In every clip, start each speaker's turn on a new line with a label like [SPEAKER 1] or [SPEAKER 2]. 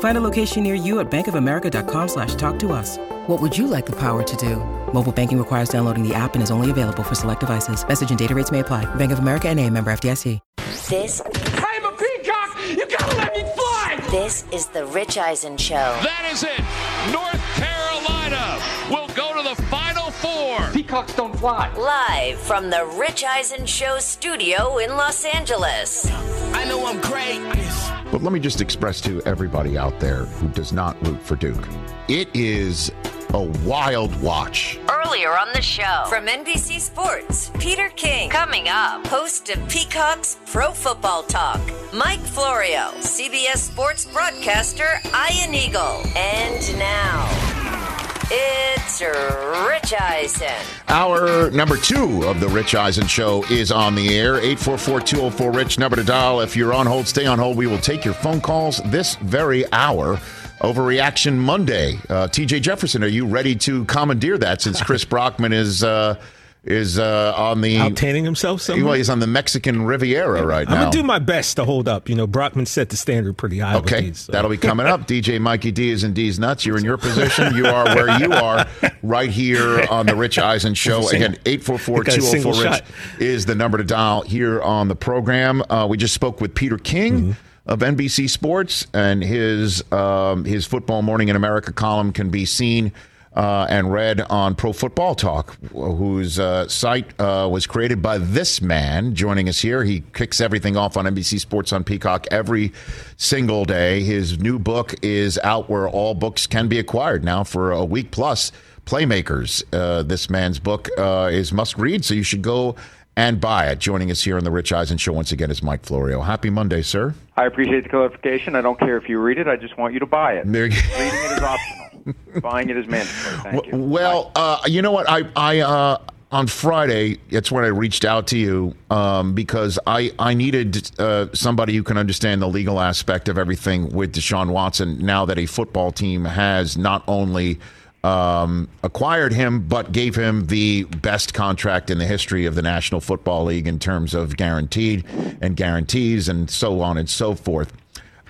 [SPEAKER 1] Find a location near you at bankofamerica.com slash talk to us. What would you like the power to do? Mobile banking requires downloading the app and is only available for select devices. Message and data rates may apply. Bank of America and a member FDIC.
[SPEAKER 2] This
[SPEAKER 3] I'm a peacock! You gotta let me fly!
[SPEAKER 2] this is the Rich Eisen show.
[SPEAKER 4] That is it. North
[SPEAKER 3] Peacocks don't fly.
[SPEAKER 2] Live from the Rich Eisen show studio in Los Angeles.
[SPEAKER 5] I know I'm great.
[SPEAKER 6] But let me just express to everybody out there who does not root for Duke it is a wild watch.
[SPEAKER 2] Earlier on the show from NBC Sports, Peter King. Coming up, host of Peacock's Pro Football Talk, Mike Florio, CBS Sports broadcaster Ian Eagle. And now, it's Rich Eisen.
[SPEAKER 6] Hour number two of the Rich Eisen Show is on the air. 844 204 Rich, number to dial. If you're on hold, stay on hold. We will take your phone calls this very hour. Overreaction Monday. Uh, TJ Jefferson, are you ready to commandeer that since Chris Brockman is uh, is uh, on the
[SPEAKER 7] Outtanning himself somewhere?
[SPEAKER 6] well, he's on the Mexican Riviera right now.
[SPEAKER 7] I'm gonna do my best to hold up. You know, Brockman set the standard pretty high. with
[SPEAKER 6] Okay,
[SPEAKER 7] these, so.
[SPEAKER 6] that'll be coming up. DJ Mikey D is in D's nuts. You're in your position. You are where you are right here on the Rich Eisen Show. Again, 844
[SPEAKER 7] Got a single
[SPEAKER 6] 204 Rich is the number to dial here on the program. Uh, we just spoke with Peter King.
[SPEAKER 7] Mm-hmm.
[SPEAKER 6] Of NBC Sports and his um, his football morning in America column can be seen uh, and read on Pro Football Talk, whose uh, site uh, was created by this man. Joining us here, he kicks everything off on NBC Sports on Peacock every single day. His new book is out where all books can be acquired now for a week plus. Playmakers. Uh, this man's book uh, is must read, so you should go and buy it. Joining us here on the Rich Eisen Show once again is Mike Florio. Happy Monday, sir.
[SPEAKER 8] I appreciate the clarification. I don't care if you read it. I just want you to buy it. Reading it is optional. Buying it is mandatory. Thank you.
[SPEAKER 6] Well, uh, you know what? I, I uh, on Friday, it's when I reached out to you um, because I, I needed uh, somebody who can understand the legal aspect of everything with Deshaun Watson. Now that a football team has not only um, acquired him, but gave him the best contract in the history of the National Football League in terms of guaranteed and guarantees and so on and so forth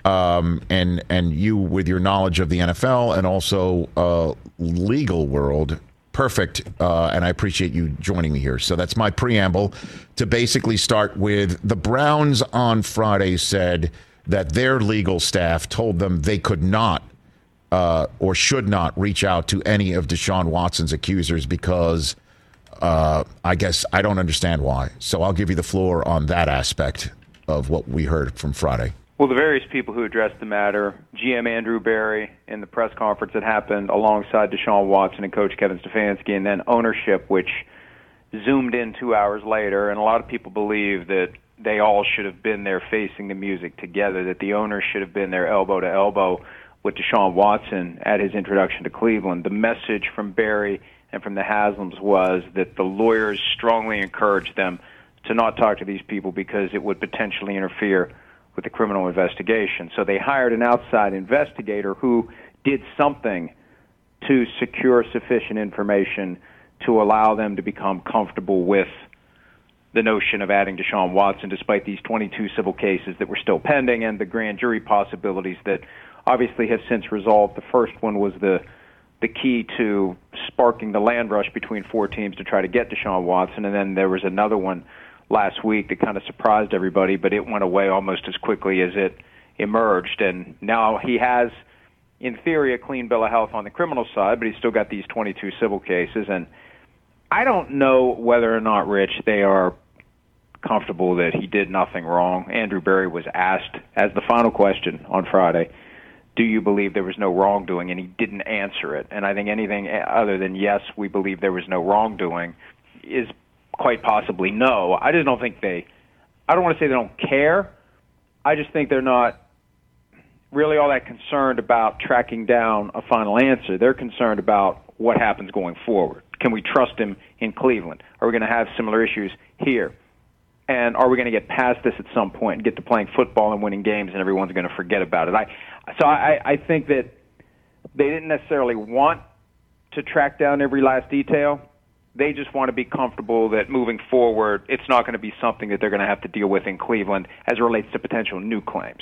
[SPEAKER 6] um, and and you with your knowledge of the NFL and also uh, legal world, perfect. Uh, and I appreciate you joining me here. So that's my preamble to basically start with the Browns on Friday said that their legal staff told them they could not uh, or should not reach out to any of Deshaun Watson's accusers because. Uh, I guess I don't understand why. So I'll give you the floor on that aspect of what we heard from Friday.
[SPEAKER 8] Well, the various people who addressed the matter, GM Andrew Berry in the press conference that happened alongside Deshaun Watson and Coach Kevin Stefanski, and then ownership, which zoomed in two hours later. And a lot of people believe that they all should have been there facing the music together, that the owners should have been there elbow to elbow with Deshaun Watson at his introduction to Cleveland. The message from Berry and from the Haslams was that the lawyers strongly encouraged them to not talk to these people because it would potentially interfere with the criminal investigation. So they hired an outside investigator who did something to secure sufficient information to allow them to become comfortable with the notion of adding Deshaun Watson, despite these 22 civil cases that were still pending and the grand jury possibilities that obviously have since resolved. The first one was the the key to sparking the land rush between four teams to try to get Deshaun Watson, and then there was another one last week that kind of surprised everybody, but it went away almost as quickly as it emerged. And now he has, in theory, a clean bill of health on the criminal side, but he's still got these 22 civil cases. And I don't know whether or not, Rich, they are comfortable that he did nothing wrong. Andrew Berry was asked as the final question on Friday, "Do you believe there was no wrongdoing?" and he didn't answer it. And I think anything other than yes, we believe there was no wrongdoing is quite possibly no. I just don't think they I don't want to say they don't care. I just think they're not really all that concerned about tracking down a final answer. They're concerned about what happens going forward. Can we trust him in Cleveland? Are we going to have similar issues here? And are we going to get past this at some point and get to playing football and winning games, and everyone's going to forget about it? I, so I, I think that they didn't necessarily want to track down every last detail. They just want to be comfortable that moving forward, it's not going to be something that they're going to have to deal with in Cleveland as it relates to potential new claims.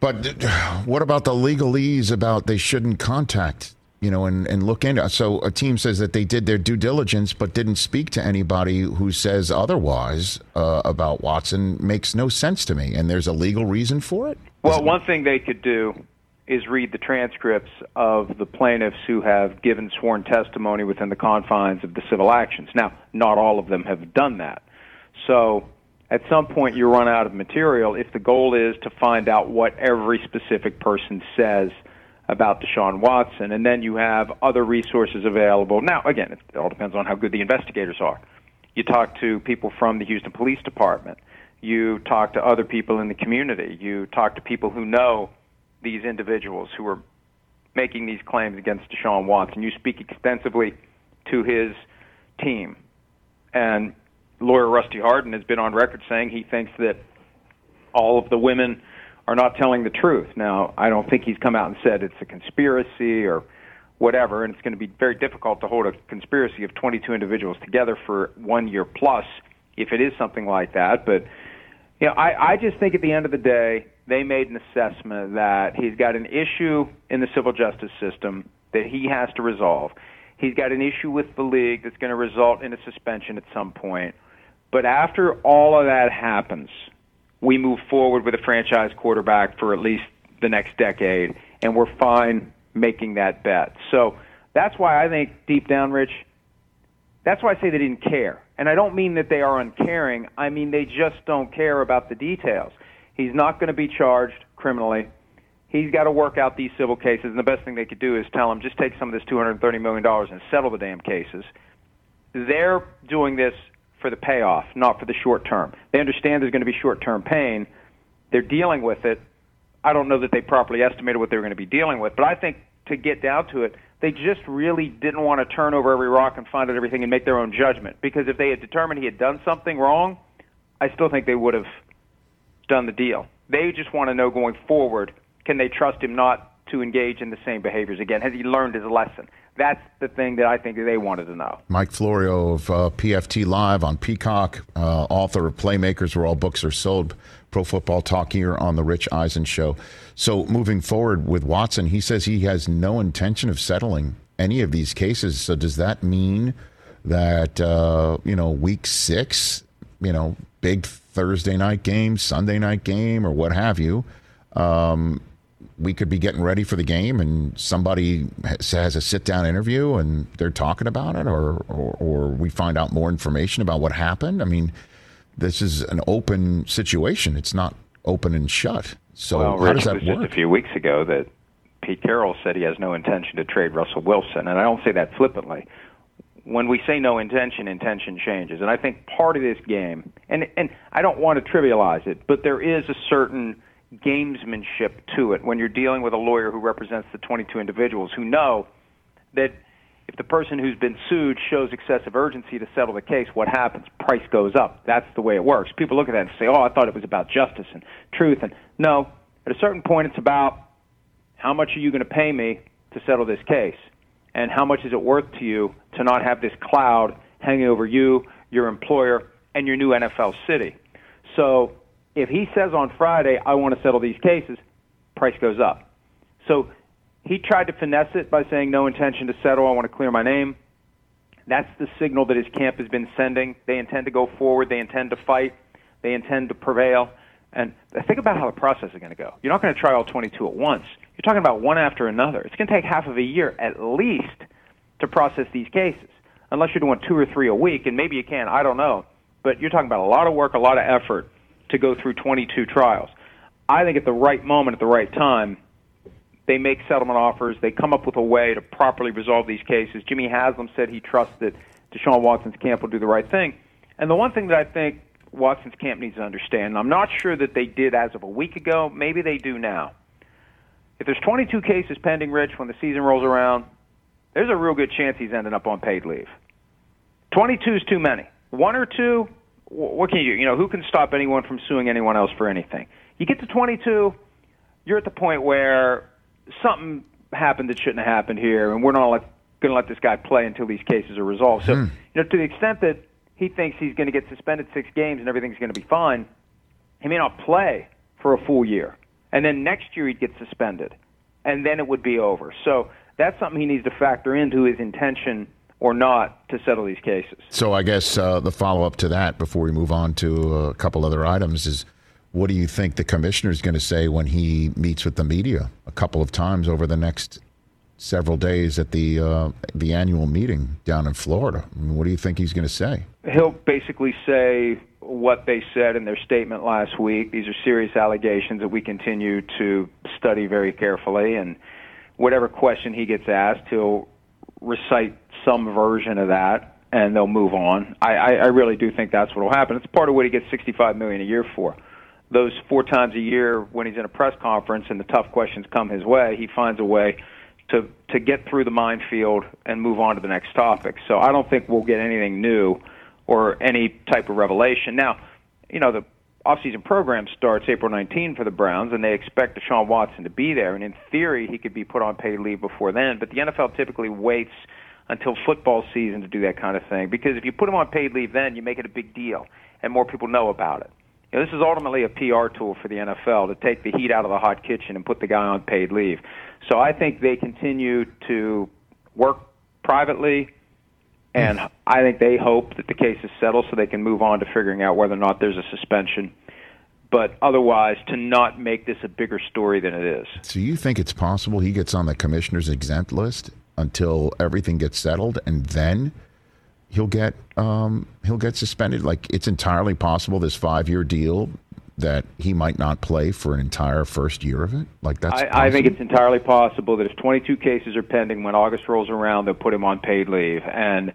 [SPEAKER 6] But what about the legalese about they shouldn't contact, you know, and, and look into So a team says that they did their due diligence but didn't speak to anybody who says otherwise uh, about Watson makes no sense to me. And there's a legal reason for it?
[SPEAKER 8] Well, one thing they could do is read the transcripts of the plaintiffs who have given sworn testimony within the confines of the civil actions. Now, not all of them have done that. So at some point you run out of material if the goal is to find out what every specific person says about Deshaun Watson, and then you have other resources available. Now, again, it all depends on how good the investigators are. You talk to people from the Houston Police Department. You talk to other people in the community. You talk to people who know these individuals who are making these claims against Deshaun Watson. You speak extensively to his team. And lawyer Rusty Hardin has been on record saying he thinks that all of the women are not telling the truth. Now, I don't think he's come out and said it's a conspiracy or whatever, and it's going to be very difficult to hold a conspiracy of 22 individuals together for one year plus if it is something like that. But you know, I, I just think at the end of the day, they made an assessment that he's got an issue in the civil justice system that he has to resolve. He's got an issue with the league that's going to result in a suspension at some point. But after all of that happens, we move forward with a franchise quarterback for at least the next decade, and we're fine making that bet. So that's why I think deep down, Rich, that's why I say they didn't care. And I don't mean that they are uncaring. I mean they just don't care about the details. He's not going to be charged criminally. He's got to work out these civil cases, and the best thing they could do is tell him just take some of this $230 million and settle the damn cases. They're doing this for the payoff, not for the short term. They understand there's going to be short term pain. They're dealing with it. I don't know that they properly estimated what they were going to be dealing with, but I think to get down to it, they just really didn't want to turn over every rock and find out everything and make their own judgment. Because if they had determined he had done something wrong, I still think they would have done the deal. They just want to know going forward can they trust him not to engage in the same behaviors again? Has he learned his lesson? That's the thing that I think they wanted to know.
[SPEAKER 6] Mike Florio of uh, PFT Live on Peacock, uh, author of Playmakers, where all books are sold. Pro Football Talk here on the Rich Eisen Show. So moving forward with Watson, he says he has no intention of settling any of these cases. So does that mean that uh, you know week six, you know, big Thursday night game, Sunday night game, or what have you? Um, we could be getting ready for the game and somebody has a sit down interview and they're talking about it or, or, or, we find out more information about what happened. I mean, this is an open situation. It's not open and shut. So
[SPEAKER 8] well,
[SPEAKER 6] how
[SPEAKER 8] Rich,
[SPEAKER 6] does that work?
[SPEAKER 8] Just a few weeks ago that Pete Carroll said he has no intention to trade Russell Wilson. And I don't say that flippantly. When we say no intention, intention changes. And I think part of this game, and, and I don't want to trivialize it, but there is a certain – gamesmanship to it when you're dealing with a lawyer who represents the 22 individuals who know that if the person who's been sued shows excessive urgency to settle the case, what happens? Price goes up. That's the way it works. People look at that and say, "Oh, I thought it was about justice and truth." And no, at a certain point, it's about how much are you going to pay me to settle this case, and how much is it worth to you to not have this cloud hanging over you, your employer, and your new NFL city. So if he says on Friday, I want to settle these cases, price goes up. So he tried to finesse it by saying no intention to settle, I want to clear my name. That's the signal that his camp has been sending. They intend to go forward, they intend to fight, they intend to prevail. And think about how the process is going to go. You're not going to try all 22 at once. You're talking about one after another. It's going to take half of a year at least to process these cases, unless you're doing two or three a week, and maybe you can. I don't know. but you're talking about a lot of work, a lot of effort to go through 22 trials. I think at the right moment, at the right time, they make settlement offers. They come up with a way to properly resolve these cases. Jimmy Haslam said he trusts that Deshaun Watson's camp will do the right thing. And the one thing that I think Watson's camp needs to understand, and I'm not sure that they did as of a week ago, maybe they do now. If there's 22 cases pending, Rich, when the season rolls around, there's a real good chance he's ending up on paid leave. 22 is too many. One or two, what can you do? You know, who can stop anyone from suing anyone else for anything? You get to 22, you're at the point where something happened that shouldn't have happened here, and we're not like, going to let this guy play until these cases are resolved. So,
[SPEAKER 6] Hmm.
[SPEAKER 8] you know, to the extent that he thinks he's going to get suspended six games and everything's going to be fine, he may not play for a full year. And then next year he'd get suspended, and then it would be over. So that's something he needs to factor into his intention or not to settle these cases.
[SPEAKER 6] So I guess uh, the follow up to that, before we move on to a couple other items, is what do you think the commissioner is going to say when he meets with the media a couple of times over the next several days at the uh, the annual meeting down in Florida? I mean, what do you think he's going to say?
[SPEAKER 8] He'll basically say what they said in their statement last week. These are serious allegations that we continue to study very carefully, and whatever question he gets asked, he'll recite some version of that, and they'll move on. I, I, I really do think that's what will happen. It's part of what he gets 65 million a year for. Those four times a year when he's in a press conference and the tough questions come his way, he finds a way to to get through the minefield and move on to the next topic. So I don't think we'll get anything new or any type of revelation. Now, you know, the offseason program starts April 19 for the Browns, and they expect Deshaun Watson to be there. And in theory, he could be put on paid leave before then. But the NFL typically waits until football season to do that kind of thing because if you put him on paid leave then, you make it a big deal, and more people know about it. You know, this is ultimately a PR tool for the NFL to take the heat out of the hot kitchen and put the guy on paid leave. So I think they continue to work privately, and I think they hope that the case is settled so they can move on to figuring out whether or not there's a suspension. But otherwise, to not make this a bigger story than it is.
[SPEAKER 6] So you think it's possible he gets on the commissioner's exempt list until everything gets settled, and then he'll get um, he'll get suspended? Like it's entirely possible this five year deal that he might not play for an entire first year of it. Like that's
[SPEAKER 8] I, I think it's entirely possible that if 22 cases are pending when August rolls around, they'll put him on paid leave. And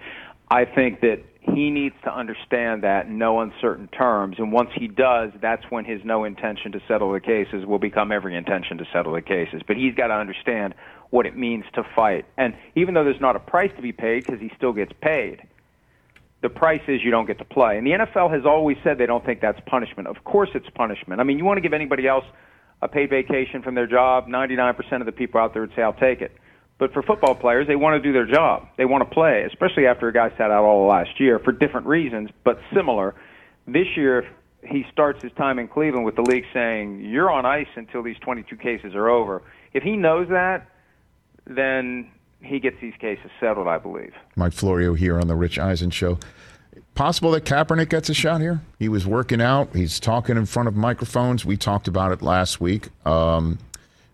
[SPEAKER 8] I think that he needs to understand that in no uncertain terms. And once he does, that's when his no intention to settle the cases will become every intention to settle the cases. But he's got to understand what it means to fight. And even though there's not a price to be paid because he still gets paid, the price is you don't get to play. And the NFL has always said they don't think that's punishment. Of course it's punishment. I mean, you want to give anybody else a paid vacation from their job, 99% of the people out there would say, I'll take it. But for football players, they want to do their job. They want to play, especially after a guy sat out all last year for different reasons, but similar. This year, if he starts his time in Cleveland with the league saying, You're on ice until these 22 cases are over. If he knows that, then he gets these cases settled, I believe.
[SPEAKER 6] Mike Florio here on the Rich Eisen Show. Possible that Kaepernick gets a shot here. He was working out. He's talking in front of microphones. We talked about it last week. Um,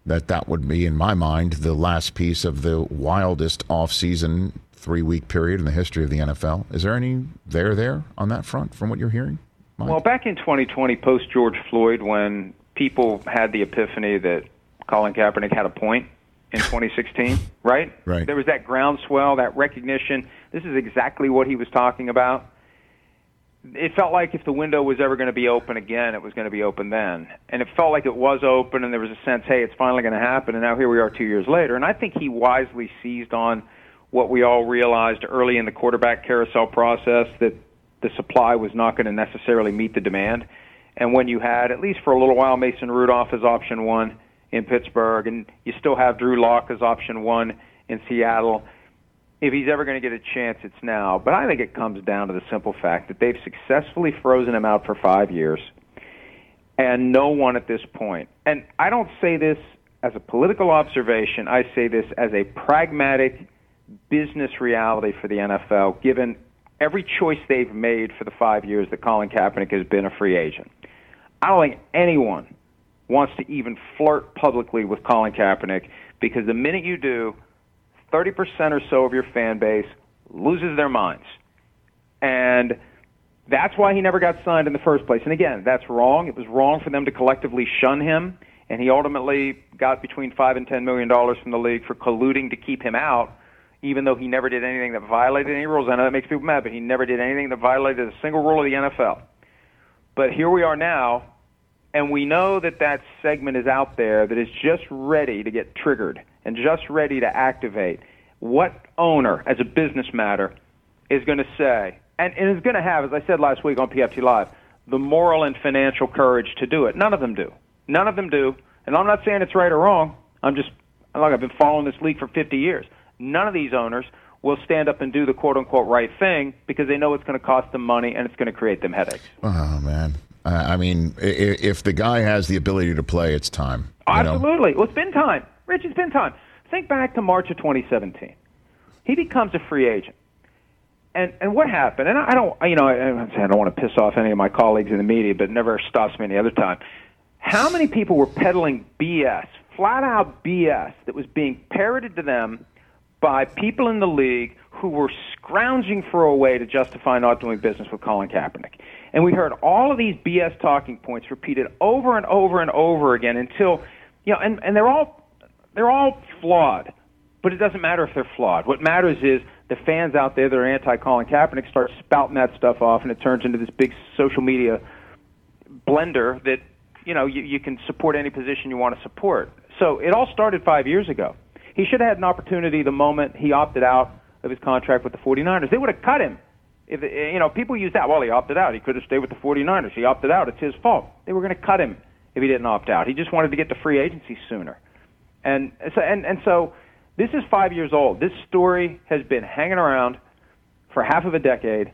[SPEAKER 6] that that would be, in my mind, the last piece of the wildest offseason three week period in the history of the NFL. Is there any there there on that front from what you're hearing? Mike?
[SPEAKER 8] Well, back in 2020, post George Floyd, when people had the epiphany that Colin Kaepernick had a point in 2016, right?
[SPEAKER 6] Right.
[SPEAKER 8] There was that groundswell, that recognition. This is exactly what he was talking about. It felt like if the window was ever going to be open again, it was going to be open then. And it felt like it was open, and there was a sense, hey, it's finally going to happen. And now here we are two years later. And I think he wisely seized on what we all realized early in the quarterback carousel process that the supply was not going to necessarily meet the demand. And when you had, at least for a little while, Mason Rudolph as option one in Pittsburgh, and you still have Drew Lock as option one in Seattle, if he's ever going to get a chance, it's now. But I think it comes down to the simple fact that they've successfully frozen him out for five years, and no one at this point. point, and I don't say this as a political observation, I say this as a pragmatic business reality for the NFL, given every choice they've made for the five years that Colin Kaepernick has been a free agent. I don't think anyone wants to even flirt publicly with Colin Kaepernick because the minute you do, 30% or so of your fan base loses their minds. And That's why he never got signed in the first place. And again, that's wrong. It was wrong for them to collectively shun him, and he ultimately got between five and ten million dollars from the league for colluding to keep him out, even though he never did anything that violated any rules. I know that makes people mad, but he never did anything that violated a single rule of the NFL. But here we are now, and we know that that segment is out there that is just ready to get triggered and just ready to activate. What owner, as a business matter, is going to say, and, and is going to have, as I said last week on PFT Live, the moral and financial courage to do it. None of them do. None of them do. And I'm not saying it's right or wrong. I'm just, like, I've been following this league for 50 years. None of these owners will stand up and do the quote unquote right thing because they know it's going to cost them money and it's going to create them headaches.
[SPEAKER 6] Oh, man. I mean, if the guy has the ability to play, it's time.
[SPEAKER 8] Absolutely. Know? Well, it's been time. Rich, it's been time. Think back to March of 2017. He becomes a free agent and and what happened? And I don't, you know, I don't want to piss off any of my colleagues in the media, but it never stops me any other time. How many people were peddling BS, flat out BS, that was being parroted to them by people in the league who were scrounging for a way to justify not doing business with Colin Kaepernick? And we heard all of these BS talking points repeated over and over and over again until, you know, and and they're all they're all flawed, but it doesn't matter if they're flawed. What matters is the fans out there that are anti-Colin Kaepernick start spouting that stuff off, and it turns into this big social media blender that you know you, you can support any position you want to support. So it all started five years ago. He should have had an opportunity the moment he opted out of his contract with the 49ers. They would have cut him. If you know, people use that. Well, he opted out. He could have stayed with the 49ers. He opted out. It's his fault. They were going to cut him if he didn't opt out. He just wanted to get to free agency sooner. And so and and so this is five years old. This story has been hanging around for half of a decade.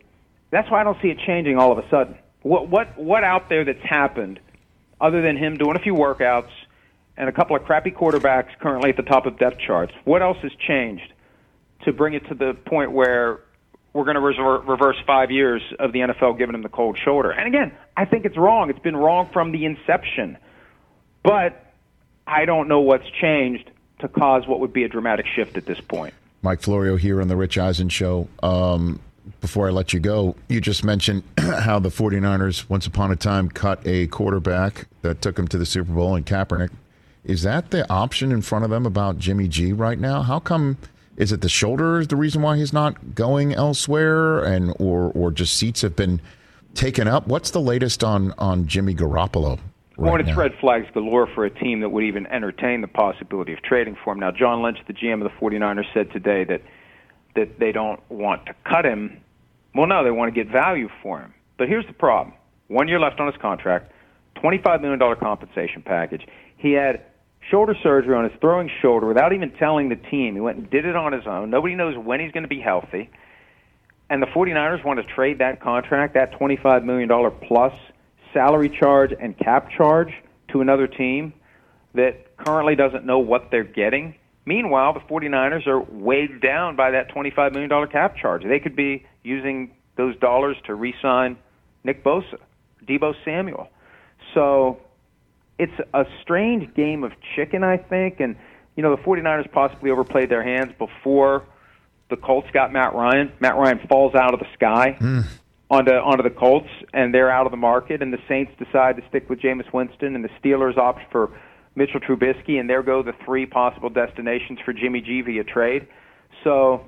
[SPEAKER 8] That's why I don't see it changing all of a sudden. What what what out there that's happened other than him doing a few workouts and a couple of crappy quarterbacks currently at the top of depth charts? What else has changed to bring it to the point where we're going to reverse five years of the NFL giving him the cold shoulder? And again, I think it's wrong. It's been wrong from the inception. But I don't know what's changed to cause what would be a dramatic shift at this point.
[SPEAKER 6] Mike Florio here on the Rich Eisen Show. Um, before I let you go, you just mentioned how the 49ers, once upon a time, cut a quarterback that took them to the Super Bowl in Kaepernick. Is that the option in front of them about Jimmy G right now? How come? Is it the shoulder is the reason why he's not going elsewhere, and or or just seats have been taken up? What's the latest on on Jimmy Garoppolo
[SPEAKER 8] Right Hornets now. red flags galore for a team that would even entertain the possibility of trading for him. Now, John Lynch, the GM of the 49ers, said today that that they don't want to cut him. Well, no, they want to get value for him. But here's the problem: one year left on his contract, $25 million compensation package. He had shoulder surgery on his throwing shoulder without even telling the team. He went and did it on his own. Nobody knows when he's going to be healthy. And the 49ers want to trade that contract, that $25 million plus salary charge and cap charge to another team that currently doesn't know what they're getting. Meanwhile, the 49ers are weighed down by that $25 million cap charge. They could be using those dollars to re sign Nick Bosa, Deebo Samuel. So it's a strange game of chicken, I think. And, you know, the 49ers possibly overplayed their hands before the Colts got Matt Ryan. Matt Ryan falls out of the sky. Mm onto onto the Colts, and they're out of the market. And the Saints decide to stick with Jameis Winston, and the Steelers opt for Mitchell Trubisky, and there go the three possible destinations for Jimmy G via trade. So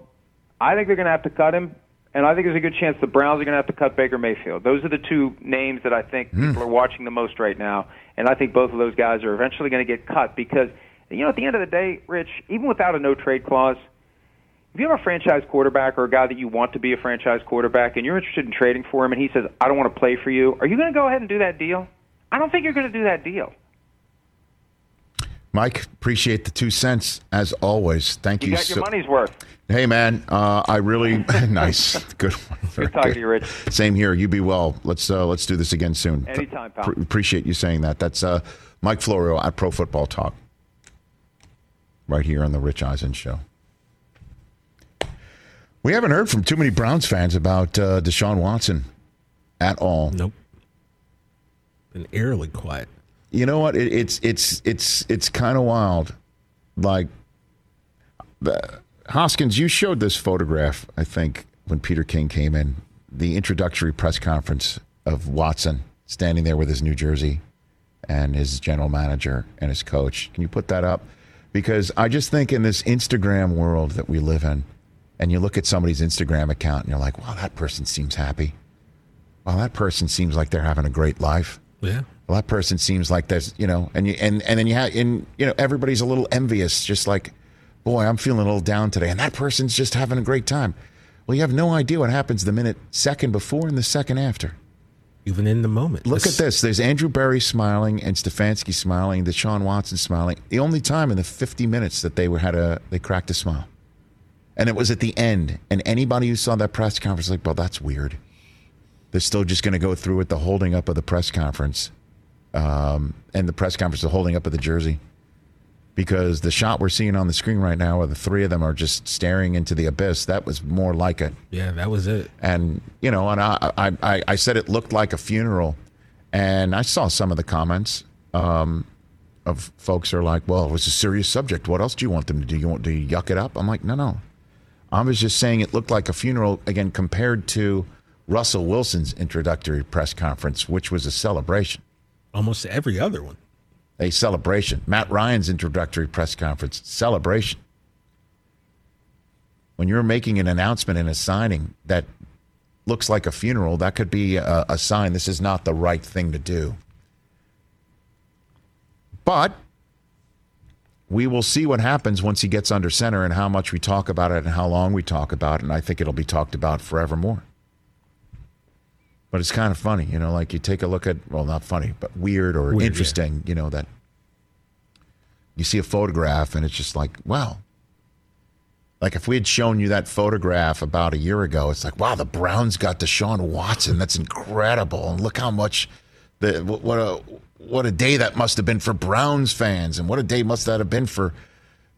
[SPEAKER 8] I think they're going to have to cut him, and I think there's a good chance the Browns are going to have to cut Baker Mayfield. Those are the two names that I think mm. people are watching the most right now, and I think both of those guys are eventually going to get cut because you know at the end of the day, Rich, even without a no trade clause if you have a franchise quarterback or a guy that you want to be a franchise quarterback and you're interested in trading for him and he says, I don't want to play for you, are you going to go ahead and do that deal? I don't think you're going to do that deal.
[SPEAKER 6] Mike, appreciate the two cents as always. Thank you.
[SPEAKER 8] You got your money's worth.
[SPEAKER 6] Hey, man, uh, I really nice, good.
[SPEAKER 8] Good talking to you, Rich.
[SPEAKER 6] Same here. You be well. Let's uh, let's do this again soon.
[SPEAKER 8] Anytime, pal.
[SPEAKER 6] appreciate you saying that. That's uh, Mike Florio at Pro Football Talk, right here on the Rich Eisen Show. We haven't heard from too many Browns fans about uh, Deshaun Watson at all.
[SPEAKER 7] Nope. Been eerily quiet.
[SPEAKER 6] You know what? It, it's it's it's it's kind of wild. Like the, Hoskins, you showed this photograph. I think when Peter King came in the introductory press conference of Watson standing there with his New Jersey and his general manager and his coach. Can you put that up? Because I just think in this Instagram world that we live in, and you look at somebody's Instagram account and you're like, wow, that person seems happy. Well, that person seems like they're having a great life.
[SPEAKER 7] Yeah.
[SPEAKER 6] Well, that person seems like there's, you know, and you, and and then you have, and you know, everybody's a little envious, just like, boy, I'm feeling a little down today, and that person's just having a great time. Well, you have no idea what happens the minute, second before, and the second after.
[SPEAKER 7] Even in the moment.
[SPEAKER 6] Look at this. There's Andrew Berry smiling and Stefanski smiling, the Deshaun Watson smiling. The only time in the 50 minutes that they were had a they cracked a smile, and it was at the end. And anybody who saw that press conference was like, well, that's weird. They're still just going to go through with the holding up of the press conference, um, and the press conference, the holding up of the jersey, because the shot we're seeing on the screen right now, where the three of them are just staring into the abyss, that was more like it.
[SPEAKER 7] Yeah, that was it.
[SPEAKER 6] And you know, and I, I, I, I said it looked like a funeral, and I saw some of the comments um, of folks are like, "Well, it was a serious subject. What else do you want them to do? You want to yuck it up?" I'm like, "No, no. I was just saying it looked like a funeral again compared to Russell Wilson's introductory press conference, which was a celebration,
[SPEAKER 7] Almost every other one.
[SPEAKER 6] a celebration. Matt Ryan's introductory press conference, celebration. When you're making an announcement and a signing that looks like a funeral, that could be a, a sign this is not the right thing to do. But we will see what happens once he gets under center and how much we talk about it and how long we talk about it. And I think it'll be talked about forevermore. But it's kind of funny, you know, like you take a look at, well, not funny, but weird or
[SPEAKER 7] Weird, yeah.
[SPEAKER 6] interesting, you know, that you see a photograph and it's just like, wow. Like if we had shown you that photograph about a year ago, it's like, wow, the Browns got Deshaun Watson. That's incredible. And look how much the what a what a day that must have been for Browns fans, and what a day must that have been for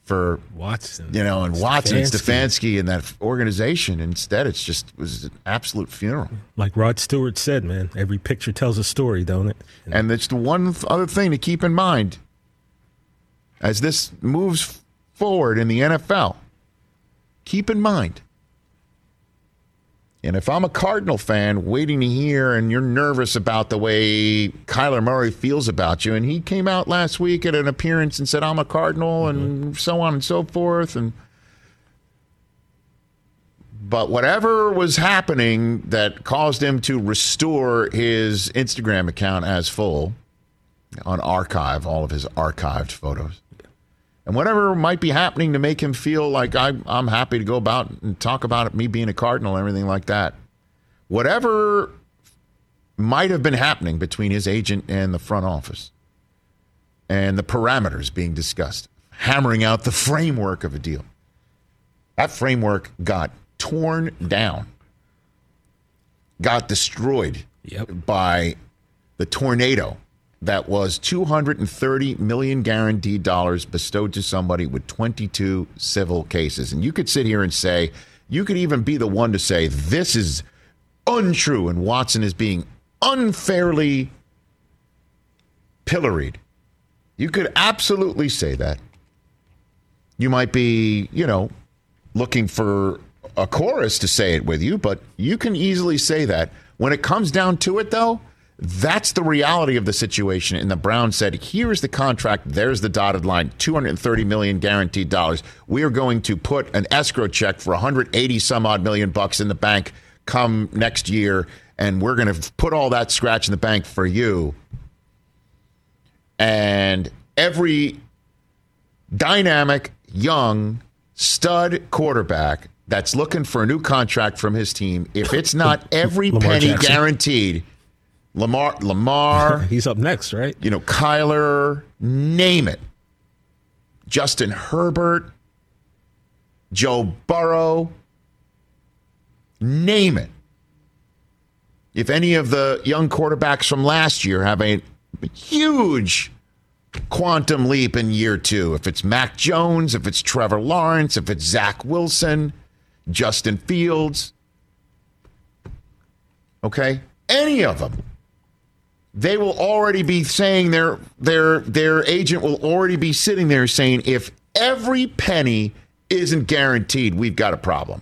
[SPEAKER 6] for
[SPEAKER 7] Watson.
[SPEAKER 6] you know, and Watson and
[SPEAKER 7] Stefanski.
[SPEAKER 6] And that organization. Instead, it's just it was an absolute funeral.
[SPEAKER 7] Like Rod Stewart said, man, every picture tells a story, don't it?
[SPEAKER 6] And it's the one other thing to keep in mind as this moves forward in the NFL. Keep in mind. And if I'm a Cardinal fan waiting to hear and you're nervous about the way Kyler Murray feels about you, and he came out last week at an appearance and said, I'm a Cardinal, mm-hmm. and so on and so forth. And but whatever was happening that caused him to restore his Instagram account as full on archive, all of his archived photos. And whatever might be happening to make him feel like I, I'm happy to go about and talk about it, me being a Cardinal and everything like that. Whatever might have been happening between his agent and the front office and the parameters being discussed, hammering out the framework of a deal. That framework got torn down, got destroyed
[SPEAKER 7] Yep.
[SPEAKER 6] by the tornado that was 230 million guaranteed dollars bestowed to somebody with 22 civil cases. And you could sit here and say, you could even be the one to say this is untrue and Watson is being unfairly pilloried. You could absolutely say that. You might be, you know, looking for a chorus to say it with you, but you can easily say that. When it comes down to it, though, that's the reality of the situation. And the Browns said, here's the contract, there's the dotted line, 230 million guaranteed dollars. We are going to put an escrow check for 180 some odd million bucks in the bank come next year, and we're going to put all that scratch in the bank for you. And every dynamic, young, stud quarterback that's looking for a new contract from his team, if it's not every penny
[SPEAKER 7] Jackson.
[SPEAKER 6] guaranteed, Lamar, Lamar,
[SPEAKER 7] He's up next, right?
[SPEAKER 6] you know, Kyler, name it. Justin Herbert, Joe Burrow, name it. If any of the young quarterbacks from last year have a huge quantum leap in year two, if it's Mac Jones, if it's Trevor Lawrence, if it's Zach Wilson, Justin Fields, okay, any of them, they will already be saying their their their agent will already be sitting there saying if every penny isn't guaranteed, we've got a problem.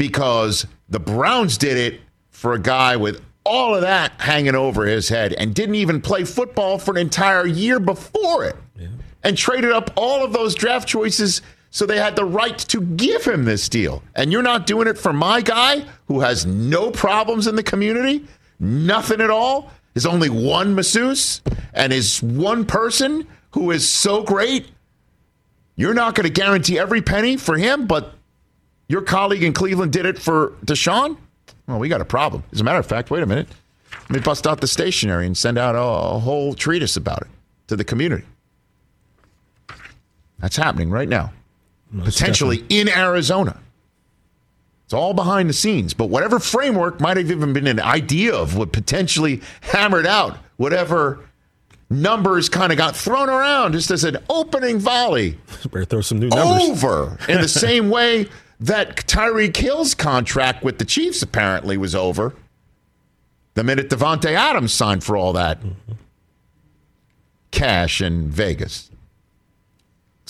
[SPEAKER 6] because the Browns did it for a guy with all of that hanging over his head and didn't even play football for an entire year before it and traded up all of those draft choices so they had the right to give him this deal. And you're not doing it for my guy who has no problems in the community, nothing at all. Is only one masseuse and is one person who is so great. You're not going to guarantee every penny for him, but your colleague in Cleveland did it for Deshaun? Well, we got a problem. As a matter of fact, wait a minute. Let me bust out the stationery and send out a, a whole treatise about it to the community. That's happening right now,
[SPEAKER 7] Most
[SPEAKER 6] potentially
[SPEAKER 7] definitely.
[SPEAKER 6] in Arizona. It's all behind the scenes, but whatever framework might have even been an idea of what potentially hammered out whatever numbers kind of got thrown around just as an opening volley
[SPEAKER 7] Better throw some new numbers.
[SPEAKER 6] over in the same way that Tyreek Hill's contract with the Chiefs apparently was over the minute Davante Adams signed for all that mm-hmm. cash in Vegas.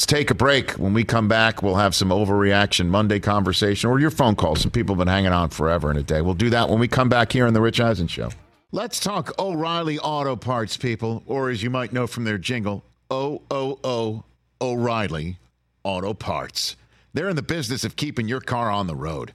[SPEAKER 6] Let's take a break. When we come back, we'll have some overreaction Monday conversation or your phone calls. Some people have been hanging on forever in a day. We'll do that when we come back here on The Rich Eisen Show. Let's talk O'Reilly Auto Parts, people, or as you might know from their jingle, O O O O'Reilly Auto Parts. They're in the business of keeping your car on the road.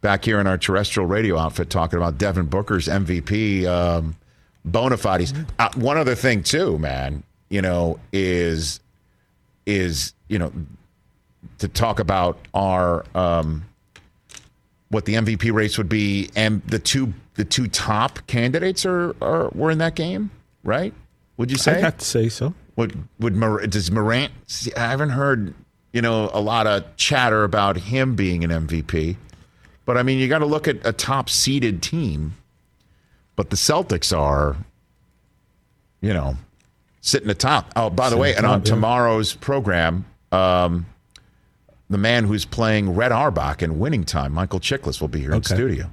[SPEAKER 6] Back here in our terrestrial radio outfit talking about Devin Booker's MVP um, bona fides. Uh, one other thing too, man, you know, is is you know to talk about our um, what the MVP race would be, and the two the two top candidates are, are were in that game, right? Would you say?
[SPEAKER 7] I'd have to say so.
[SPEAKER 6] Would would Mor- does Morant? See, I haven't heard you know a lot of chatter about him being an MVP, but I mean you got to look at a top seeded team. But the Celtics are, you know, sitting atop. Oh, by the
[SPEAKER 7] Sitting
[SPEAKER 6] way, and on
[SPEAKER 7] yeah.
[SPEAKER 6] tomorrow's program, um, the man who's playing Red Auerbach in Winning Time, Michael Chiklis, will be here in studio,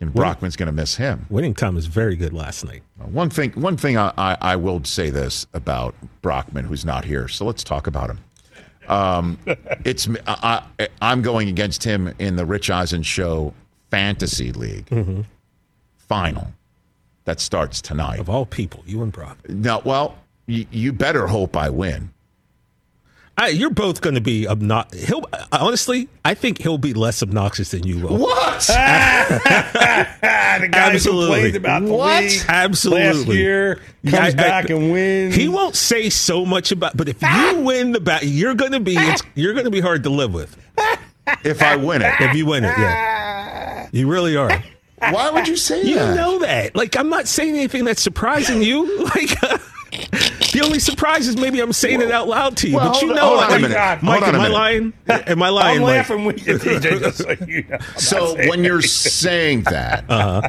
[SPEAKER 6] and Brockman's going to miss him.
[SPEAKER 7] Winning time was very good last night.
[SPEAKER 6] One thing, one thing I, I, I will say this about Brockman, who's not here. So let's talk about him. Um, it's I, I, I'm going against him in the Rich Eisen Show Fantasy League final that starts tonight.
[SPEAKER 7] Of all people, you and Brock.
[SPEAKER 6] No, well, you, you better hope I win.
[SPEAKER 7] I, you're both going to be obnoxious. He'll honestly, I think he'll be less obnoxious than you will.
[SPEAKER 6] What?
[SPEAKER 9] the guy
[SPEAKER 7] Absolutely.
[SPEAKER 9] who complained about the
[SPEAKER 6] What?
[SPEAKER 9] league
[SPEAKER 7] Absolutely.
[SPEAKER 9] last year comes
[SPEAKER 7] Yeah, I-
[SPEAKER 9] back and wins.
[SPEAKER 7] He won't say so much about, but if you ah! win the bat, you're going to be it's, ah! you're going to be hard to live with
[SPEAKER 6] if I win it,
[SPEAKER 7] if you win it. Yeah, ah! you really are.
[SPEAKER 6] why would you say
[SPEAKER 7] You
[SPEAKER 6] that?
[SPEAKER 7] You know that. Like I'm not saying anything that's surprising you. Like the only surprise is maybe I'm saying it out loud to you,
[SPEAKER 6] Well,
[SPEAKER 7] but you know,
[SPEAKER 6] hold on a
[SPEAKER 7] like,
[SPEAKER 6] minute.
[SPEAKER 7] Mike, am I lying? Am I lying?
[SPEAKER 9] I'm
[SPEAKER 7] Mike?
[SPEAKER 9] laughing with you, TJ. Just so you know.
[SPEAKER 6] So
[SPEAKER 9] saying
[SPEAKER 6] when you're saying that,
[SPEAKER 7] Uh-huh.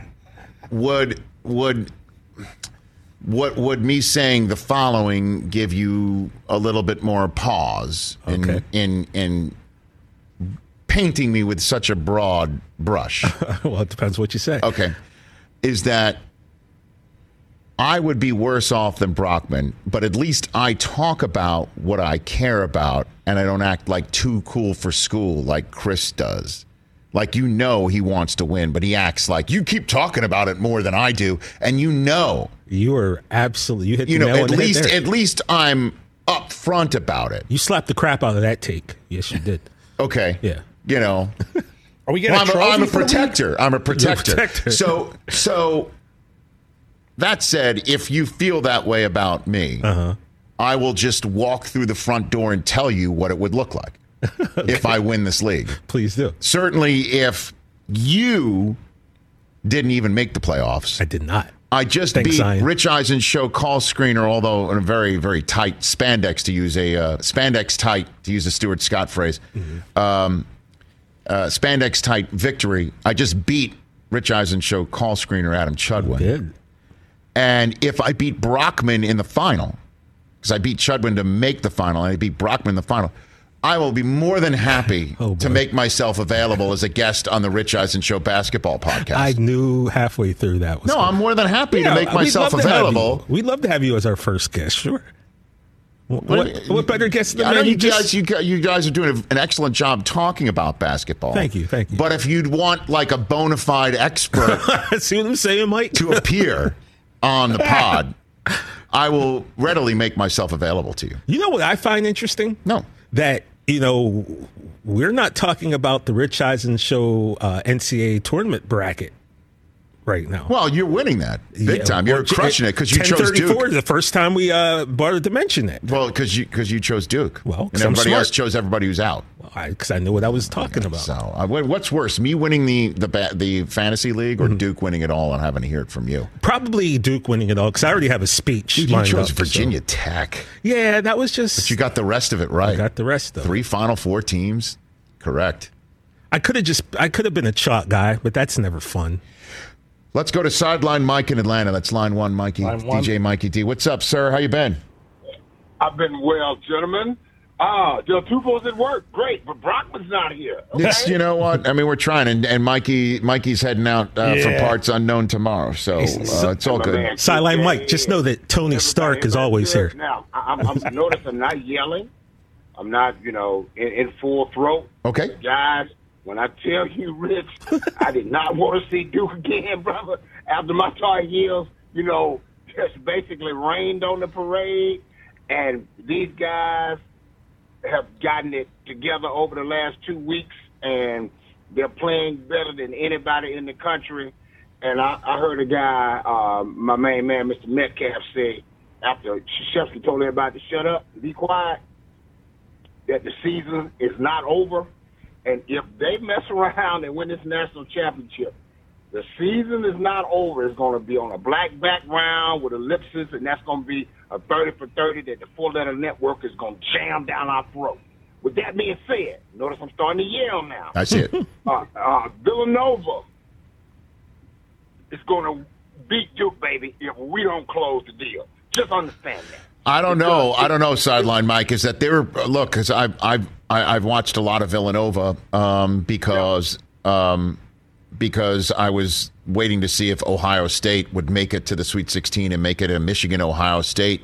[SPEAKER 6] would would what would me saying the following give you a little bit more pause in
[SPEAKER 7] Okay.
[SPEAKER 6] in in painting me with such a broad brush.
[SPEAKER 7] well, it depends what you say.
[SPEAKER 6] Okay. Is that I would be worse off than Brockman, but at least I talk about what I care about and I don't act like too cool for school like Chris does. Like you know he wants to win, but he acts like you keep talking about it more than I do, and you know
[SPEAKER 7] You are absolutely you hit
[SPEAKER 6] you
[SPEAKER 7] the
[SPEAKER 6] know
[SPEAKER 7] nail
[SPEAKER 6] at
[SPEAKER 7] on the head
[SPEAKER 6] least
[SPEAKER 7] there.
[SPEAKER 6] at least I'm upfront about it.
[SPEAKER 7] You slapped the crap out of that take. Yes, you did.
[SPEAKER 6] Okay.
[SPEAKER 7] Yeah.
[SPEAKER 6] You know.
[SPEAKER 9] Are we
[SPEAKER 6] Well,
[SPEAKER 9] getting
[SPEAKER 6] I'm,
[SPEAKER 9] a
[SPEAKER 6] a, I'm a
[SPEAKER 9] trophy for
[SPEAKER 6] protector. I'm a protector.
[SPEAKER 7] protector.
[SPEAKER 6] So, so that said, if you feel that way about me,
[SPEAKER 7] Uh-huh.
[SPEAKER 6] I will just walk through the front door and tell you what it would look like if I win this league.
[SPEAKER 7] Please do.
[SPEAKER 6] Certainly, if you didn't even make the playoffs,
[SPEAKER 7] I did not.
[SPEAKER 6] I just
[SPEAKER 7] Thanks,
[SPEAKER 6] beat
[SPEAKER 7] Zion.
[SPEAKER 6] Rich Eisen show call screener, although in a very, very tight spandex to use a uh, spandex tight to use a Stuart Scott phrase.
[SPEAKER 7] Mm-hmm.
[SPEAKER 6] Um, uh, spandex tight victory. I just beat Rich Eisen show call screener Adam Chudwin. And if I beat Brockman in the final, because I beat Chudwin to make the final, and I beat Brockman in the final, I will be more than happy
[SPEAKER 7] Oh,
[SPEAKER 6] to make myself available as a guest on the Rich Eisen show basketball podcast.
[SPEAKER 7] I knew halfway through that was
[SPEAKER 6] no,
[SPEAKER 7] coming.
[SPEAKER 6] I'm more than happy
[SPEAKER 7] Yeah,
[SPEAKER 6] to make myself
[SPEAKER 7] to
[SPEAKER 6] available.
[SPEAKER 7] you. We'd love to have you as our first guest. Sure. What, what, what better guest than
[SPEAKER 6] I know
[SPEAKER 7] that?
[SPEAKER 6] you
[SPEAKER 7] just-
[SPEAKER 6] guys, you, you guys are doing an excellent job talking about basketball.
[SPEAKER 7] Thank you, thank you.
[SPEAKER 6] But if you'd want like a bona fide expert
[SPEAKER 7] See what I'm saying, Mike?
[SPEAKER 6] to appear on the pod, I will readily make myself available to you.
[SPEAKER 7] You know what I find interesting?
[SPEAKER 6] No.
[SPEAKER 7] That, you know, we're not talking about the Rich Eisen Show uh, NCAA tournament bracket right now.
[SPEAKER 6] Well, you're winning that big
[SPEAKER 7] Yeah,
[SPEAKER 6] time. You're
[SPEAKER 7] well,
[SPEAKER 6] crushing it because you chose
[SPEAKER 7] 1034
[SPEAKER 6] Duke.
[SPEAKER 7] the first time we uh, bothered to mention that.
[SPEAKER 6] Well, because you because you chose Duke.
[SPEAKER 7] Well,
[SPEAKER 6] and everybody else chose everybody who's out.
[SPEAKER 7] Because I, knew what I was talking about.
[SPEAKER 6] So, uh, what's worse, me winning the the the fantasy league
[SPEAKER 7] Mm-hmm.
[SPEAKER 6] or Duke winning it all and having to hear it from you?
[SPEAKER 7] Probably Duke winning it all because I already have a speech.
[SPEAKER 6] Dude, you chose
[SPEAKER 7] up, so-
[SPEAKER 6] Virginia Tech.
[SPEAKER 7] Yeah, that was just.
[SPEAKER 6] But you got the rest of it right.
[SPEAKER 7] got the rest of it.
[SPEAKER 6] Three Final Four teams. Correct.
[SPEAKER 7] I could have just. I could have been a chalk guy, but that's never fun.
[SPEAKER 6] Let's go to sideline Mike in Atlanta. That's line one, Mikey.
[SPEAKER 9] Line one.
[SPEAKER 6] DJ Mikey D. What's up, sir? How you been?
[SPEAKER 10] I've been well, gentlemen. Ah, Del Tufo's at work. Great, but Brockman's not here. Okay?
[SPEAKER 6] It's you know what I mean. We're trying, and, and Mikey Mikey's heading out uh, for parts unknown tomorrow, so uh, it's all good.
[SPEAKER 7] Sideline Mike, just know that Tony Stark is always here.
[SPEAKER 10] Now, I- I'm, I'm notice I'm not yelling. I'm not, you know, in, in full throat.
[SPEAKER 6] Okay.
[SPEAKER 10] Guys, when I tell you, Rich, I did not want to see Duke again, brother. After my Tar Heels, you know, just basically rained on the parade, and these guys have gotten it together over the last two weeks, and they're playing better than anybody in the country. And I, I heard a guy, um, my main man, Mr. Metcalf, say after Shevsky told everybody to shut up be quiet, that the season is not over. And if they mess around and win this national championship, the season is not over. It's going to be on a black background with ellipses, and that's going to be a 30 for 30 that the four letter network is going to jam down our throat. With that being said, notice I'm starting to yell now.
[SPEAKER 6] That's it.
[SPEAKER 10] Uh, uh, Villanova is going to beat Duke, baby, if we don't close the deal. Just understand that.
[SPEAKER 6] I don't know. I don't know. Sideline Mike is that they're look because I've I've I've watched a lot of Villanova um, because um, because I was waiting to see if Ohio State would make it to the Sweet 16 and make it a Michigan Ohio State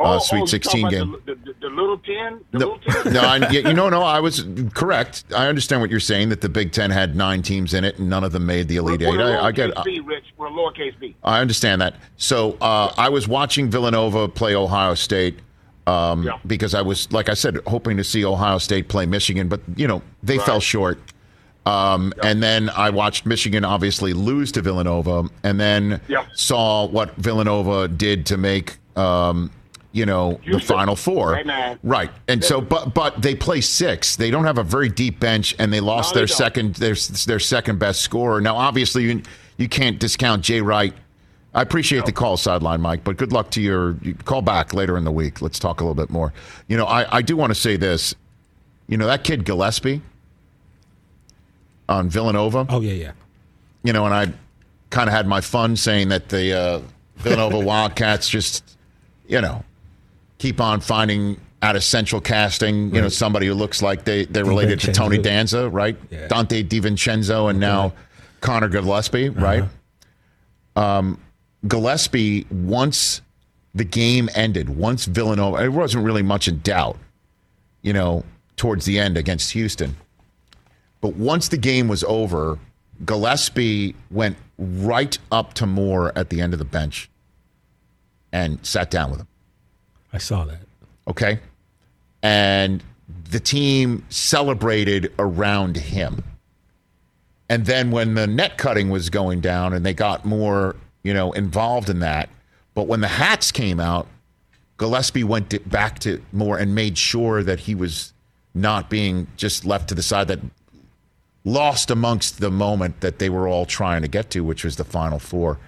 [SPEAKER 10] Oh,
[SPEAKER 6] Sweet
[SPEAKER 10] oh,
[SPEAKER 6] 16 game.
[SPEAKER 10] The, the, the little 10? The
[SPEAKER 6] No,
[SPEAKER 10] little 10?
[SPEAKER 6] no, I, you know, no, I was correct. I understand what you're saying that the Big Ten had nine teams in it and none of them made the Elite
[SPEAKER 10] We're-
[SPEAKER 6] Eight.
[SPEAKER 10] we're
[SPEAKER 6] I, I get.
[SPEAKER 10] B, Rich. We're lowercase b.
[SPEAKER 6] I understand that. So uh, I was watching Villanova play Ohio State um,
[SPEAKER 10] Yeah.
[SPEAKER 6] because I was, like I said, hoping to see Ohio State play Michigan, but you know they fell short. Um, And then I watched Michigan obviously lose to Villanova, and then saw what Villanova did to make. Um, you know the final four
[SPEAKER 10] Right now.
[SPEAKER 6] right and so but but they play six they don't have a very deep bench and they lost
[SPEAKER 10] No,
[SPEAKER 6] their
[SPEAKER 10] don't.
[SPEAKER 6] second their their second best scorer now obviously you, you can't discount jay wright I appreciate the call, sideline Mike, but good luck to your you call back later in the week. Let's talk a little bit more. You know, I, I do want to say this. You know, that kid Gillespie on Villanova,
[SPEAKER 7] Oh yeah, yeah.
[SPEAKER 6] you know, and I kind of had my fun saying that the uh, Villanova Wildcats just, you know, keep on finding out of Central Casting, you know, somebody who looks like they they're related to Tony Danza, right?
[SPEAKER 7] Yeah.
[SPEAKER 6] Donte DiVincenzo, and now Connor Gillespie,
[SPEAKER 7] Uh-huh.
[SPEAKER 6] right? Um, Gillespie once the game ended, once Villanova, it wasn't really much in doubt, you know, towards the end against Houston. But once the game was over, Gillespie went right up to Moore at the end of the bench and sat down with him.
[SPEAKER 7] I saw that.
[SPEAKER 6] Okay. And the team celebrated around him. And then when the net cutting was going down and they got more, you know, involved in that, but when the hats came out, Gillespie went back to Moore and made sure that he was not being just left to the side, that lost amongst the moment that they were all trying to get to, which was the Final Four.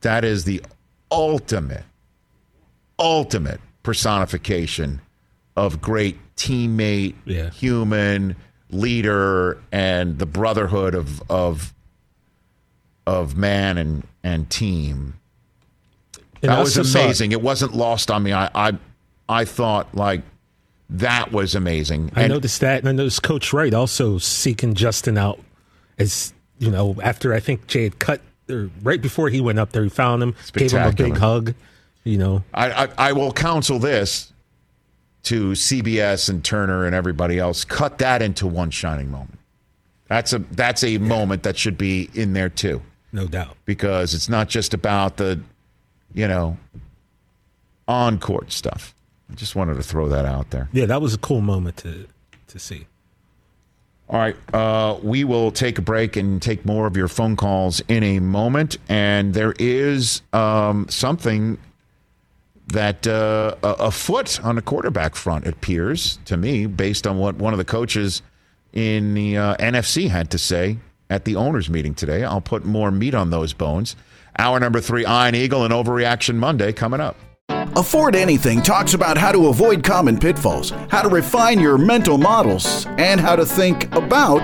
[SPEAKER 6] That is the ultimate, ultimate personification of great teammate,
[SPEAKER 7] Yeah.
[SPEAKER 6] human leader, and the brotherhood of of of man and and team.
[SPEAKER 7] And
[SPEAKER 6] that was amazing. It wasn't lost on me. I I, I thought like that was amazing.
[SPEAKER 7] I
[SPEAKER 6] And-
[SPEAKER 7] noticed that, and I noticed Coach Wright also seeking Justin out as you know after I think Jay had cut or right before he went up there, he found him, gave him a big hug. You know,
[SPEAKER 6] I, I, I will counsel this to CBS and Turner and everybody else. Cut that into one shining moment. That's a that's a moment that should be in there too,
[SPEAKER 7] no doubt.
[SPEAKER 6] because it's not just about the, you know, on court stuff. I just wanted to throw that out there.
[SPEAKER 7] Yeah, that was a cool moment to to see.
[SPEAKER 6] All right, uh, we will take a break and take more of your phone calls in a moment. And there is um, something that uh, a- foot on the quarterback front, appears to me, based on what one of the coaches in the uh, NFC had to say at the owners' meeting today. I'll put more meat on those bones. Hour number three, Iron Eagle and Overreaction Monday coming up.
[SPEAKER 11] Afford Anything talks about how to avoid common pitfalls, how to refine your mental models, and how to think about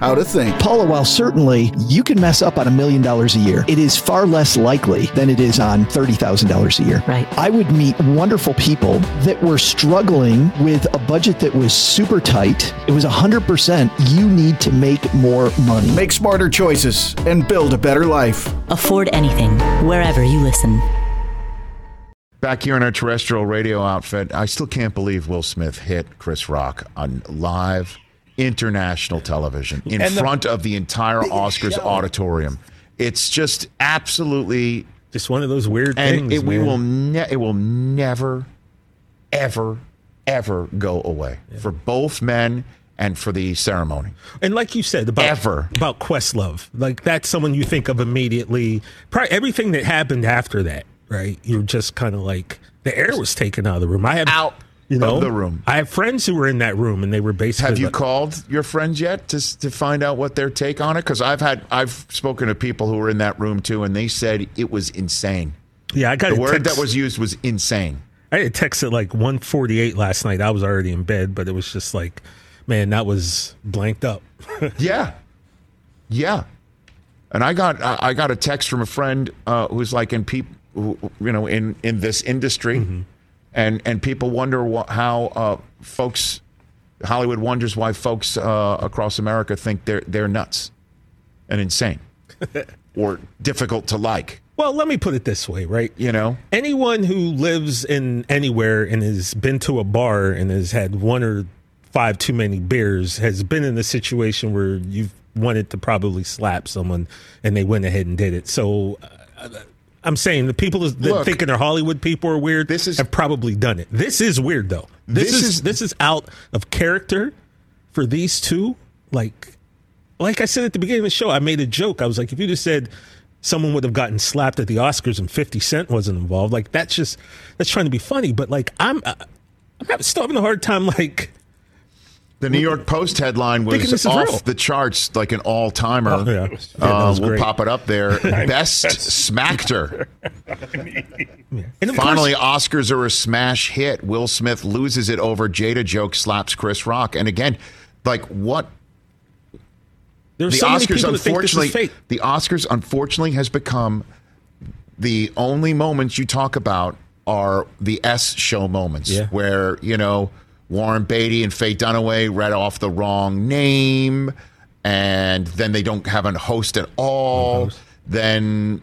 [SPEAKER 11] how to think.
[SPEAKER 12] Paula, while certainly you can mess up on a million dollars a year, it is far less likely than it is on $30,000 a year.
[SPEAKER 13] Right.
[SPEAKER 12] I would meet wonderful people that were struggling with a budget that was super tight. It was 100% you need to make more money.
[SPEAKER 11] Make smarter choices and build a better life.
[SPEAKER 13] Afford anything, wherever you listen.
[SPEAKER 6] Back here in our terrestrial radio outfit, I still can't believe Will Smith hit Chris Rock on live international television in
[SPEAKER 7] the
[SPEAKER 6] front of the entire Oscars
[SPEAKER 7] show.
[SPEAKER 6] auditorium. It's just absolutely
[SPEAKER 7] Just one of those weird
[SPEAKER 6] and
[SPEAKER 7] things.
[SPEAKER 6] it, we
[SPEAKER 7] man.
[SPEAKER 6] will ne- it will never ever ever go away for both men and for the ceremony.
[SPEAKER 7] And like you said about
[SPEAKER 6] Ever.
[SPEAKER 7] about Questlove, like that's someone you think of immediately. Probably everything that happened after that, right? You're just kind of like the air was taken out of the room. I have
[SPEAKER 6] Out
[SPEAKER 7] you know
[SPEAKER 6] of the room.
[SPEAKER 7] I have friends who were in that room, and they were basically.
[SPEAKER 6] Have you
[SPEAKER 7] like-
[SPEAKER 6] called your friends yet to to find out what their take on it? Because I've had I've spoken to people who were in that room too, and they said it was insane.
[SPEAKER 7] Yeah, I got
[SPEAKER 6] The word
[SPEAKER 7] text-
[SPEAKER 6] that was used was insane.
[SPEAKER 7] I had a text at like 1:48 last night. I was already in bed, but it was just like, man, that was blanked up.
[SPEAKER 6] Yeah, yeah. And I got I got a text from a friend uh, who's like in peop, who, you know, in in this industry,
[SPEAKER 7] Mm-hmm.
[SPEAKER 6] And and people wonder wh- how uh, folks Hollywood wonders why folks uh, across America think they're they're nuts and insane or difficult to like.
[SPEAKER 7] Well, let me put it this way, right?
[SPEAKER 6] You know,
[SPEAKER 7] anyone who lives in anywhere and has been to a bar and has had one or five too many beers has been in a situation where you've wanted to probably slap someone and they went ahead and did it. So uh, I'm saying the people that
[SPEAKER 6] Look,
[SPEAKER 7] thinking they're Hollywood people are weird
[SPEAKER 6] this is-
[SPEAKER 7] have probably done it. This is weird though. This,
[SPEAKER 6] This
[SPEAKER 7] is,
[SPEAKER 6] is-
[SPEAKER 7] this is out of character for these two. Like like I said at the beginning of the show, I made a joke. I was like, if you just said someone would have gotten slapped at the Oscars and 50 Cent wasn't involved, like that's just that's trying to be funny. But like I'm, uh, I'm still having a hard time. Like
[SPEAKER 6] the New York Post headline
[SPEAKER 7] Thinking
[SPEAKER 6] was
[SPEAKER 7] this
[SPEAKER 6] off
[SPEAKER 7] real.
[SPEAKER 6] the charts, like an all timer.
[SPEAKER 7] Oh, yeah. Yeah,
[SPEAKER 6] uh, we'll pop it up there. Best smacked her. Finally,
[SPEAKER 7] course,
[SPEAKER 6] Oscars are a smash hit. Will Smith loses it over Jada joke slaps Chris Rock. And again, like what
[SPEAKER 7] there's
[SPEAKER 6] the
[SPEAKER 7] so many
[SPEAKER 6] Oscars
[SPEAKER 7] people that think this
[SPEAKER 6] unfortunately
[SPEAKER 7] is fake.
[SPEAKER 6] the Oscars unfortunately has become the only moments you talk about are the S show moments
[SPEAKER 7] Yeah.
[SPEAKER 6] where, you know, Warren Beatty and Faye Dunaway read off the wrong name and then they don't have a host at all. Then,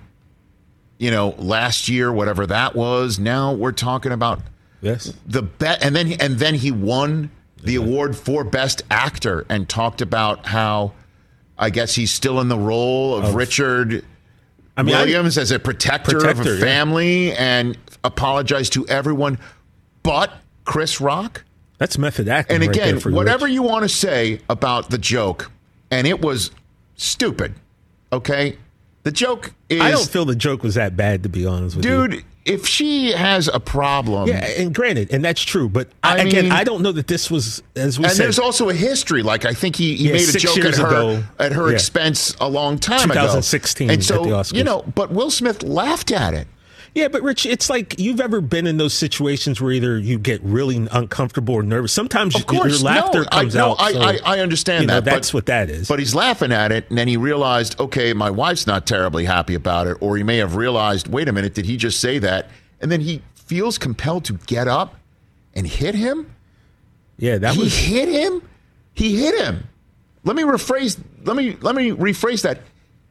[SPEAKER 6] you know, last year, whatever that was, now we're talking about
[SPEAKER 7] Yes.
[SPEAKER 6] the bet and then and then he won the award for best actor and talked about how I guess he's still in the role of,
[SPEAKER 7] Of-
[SPEAKER 6] Richard
[SPEAKER 7] I mean, I-
[SPEAKER 6] Williams as a protector, of
[SPEAKER 7] Protector,
[SPEAKER 6] a
[SPEAKER 7] yeah.
[SPEAKER 6] family and apologized to everyone but Chris Rock.
[SPEAKER 7] That's method acting.
[SPEAKER 6] And
[SPEAKER 7] right
[SPEAKER 6] again,
[SPEAKER 7] for
[SPEAKER 6] whatever you want to say about the joke, and it was stupid. Okay, the joke is
[SPEAKER 7] I don't feel the joke was that bad, to be honest with you.
[SPEAKER 6] dude. If she has a problem,
[SPEAKER 7] Yeah, and granted, and that's true, but I,
[SPEAKER 6] I
[SPEAKER 7] again, I don't know that this was as we
[SPEAKER 6] and
[SPEAKER 7] said.
[SPEAKER 6] there's also a history. Like I think he, he
[SPEAKER 7] Yeah,
[SPEAKER 6] made a joke at her
[SPEAKER 7] ago.
[SPEAKER 6] at her
[SPEAKER 7] Yeah.
[SPEAKER 6] expense a long time ago,
[SPEAKER 7] 2016
[SPEAKER 6] And
[SPEAKER 7] at
[SPEAKER 6] so
[SPEAKER 7] the Oscars.
[SPEAKER 6] you know, but Will Smith laughed at it.
[SPEAKER 7] Yeah, but Rich, it's like you've ever been in those situations where either you get really uncomfortable or nervous. Sometimes
[SPEAKER 6] Of course,
[SPEAKER 7] your laughter
[SPEAKER 6] no, I,
[SPEAKER 7] comes
[SPEAKER 6] no,
[SPEAKER 7] out.
[SPEAKER 6] I,
[SPEAKER 7] so,
[SPEAKER 6] I, I understand
[SPEAKER 7] you know,
[SPEAKER 6] that. but-
[SPEAKER 7] That's what that is.
[SPEAKER 6] But he's laughing at it, and then he realized, okay, my wife's not terribly happy about it, or he may have realized, wait a minute, did he just say that? And then he feels compelled to get up and hit him.
[SPEAKER 7] yeah, that
[SPEAKER 6] he
[SPEAKER 7] was
[SPEAKER 6] hit him. He hit him. Let me rephrase. Let me let me rephrase that.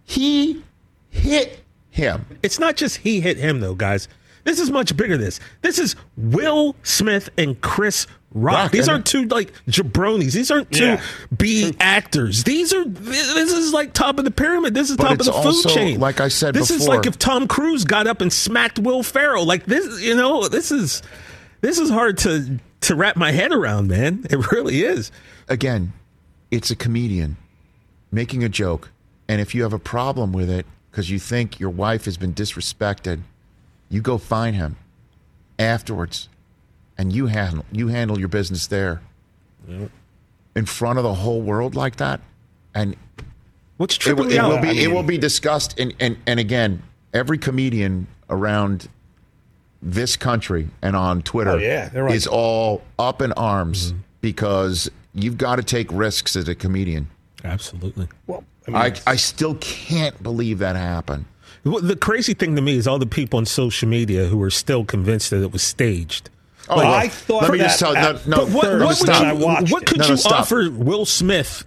[SPEAKER 6] He hit him.
[SPEAKER 7] It's not just he hit him though, guys. This is much bigger. This this is Will Smith and Chris Rock.
[SPEAKER 6] Rock,
[SPEAKER 7] These aren't two like jabronis. These aren't two
[SPEAKER 9] Yeah.
[SPEAKER 7] B actors. These are this is like top of the pyramid. This is
[SPEAKER 6] But
[SPEAKER 7] top of the food
[SPEAKER 6] also,
[SPEAKER 7] chain.
[SPEAKER 6] like I said
[SPEAKER 7] this is like if Tom Cruise got up and smacked Will Ferrell. Like this, you know, this is this is hard to to wrap my head around, man. It really is.
[SPEAKER 6] Again, it's a comedian making a joke, and if you have a problem with it because you think your wife has been disrespected, you go find him afterwards, and you handle you handle your business there in front of the whole world like that, and
[SPEAKER 7] What's
[SPEAKER 6] it,
[SPEAKER 7] tripping
[SPEAKER 6] will- it will
[SPEAKER 7] out?
[SPEAKER 6] be
[SPEAKER 9] I
[SPEAKER 6] it
[SPEAKER 9] mean-
[SPEAKER 6] will be discussed and, and and again every comedian around this country and on Twitter
[SPEAKER 9] Oh, yeah, right.
[SPEAKER 6] is all up in arms
[SPEAKER 7] Mm-hmm.
[SPEAKER 6] because you've got to take risks as a comedian.
[SPEAKER 7] Absolutely.
[SPEAKER 9] Well, I mean,
[SPEAKER 6] I, I still can't believe that happened.
[SPEAKER 7] Well, The crazy thing to me is all the people on social media who are still convinced that it was staged.
[SPEAKER 6] Oh,
[SPEAKER 9] well, I thought
[SPEAKER 6] let me just tell no, no,
[SPEAKER 7] but what,
[SPEAKER 9] third
[SPEAKER 7] what,
[SPEAKER 9] when
[SPEAKER 7] would you, what could
[SPEAKER 6] No, no,
[SPEAKER 7] you offer Will Smith